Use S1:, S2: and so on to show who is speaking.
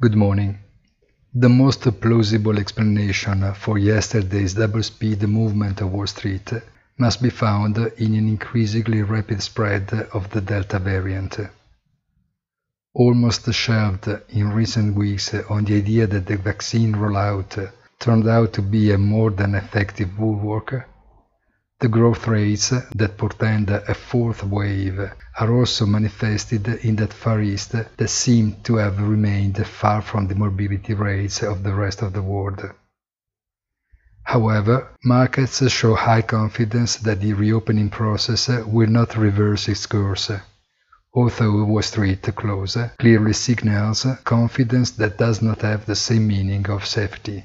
S1: Good morning. The most plausible explanation for yesterday's double-speed movement of Wall Street must be found in an increasingly rapid spread of the Delta variant. Almost shelved in recent weeks on the idea that the vaccine rollout turned out to be a more than effective bulwark, the growth rates that portend a fourth wave are also manifested in that Far East that seem to have remained far from the morbidity rates of the rest of the world. However, markets show high confidence that the reopening process will not reverse its course, although Wall Street close clearly signals confidence that does not have the same meaning of safety.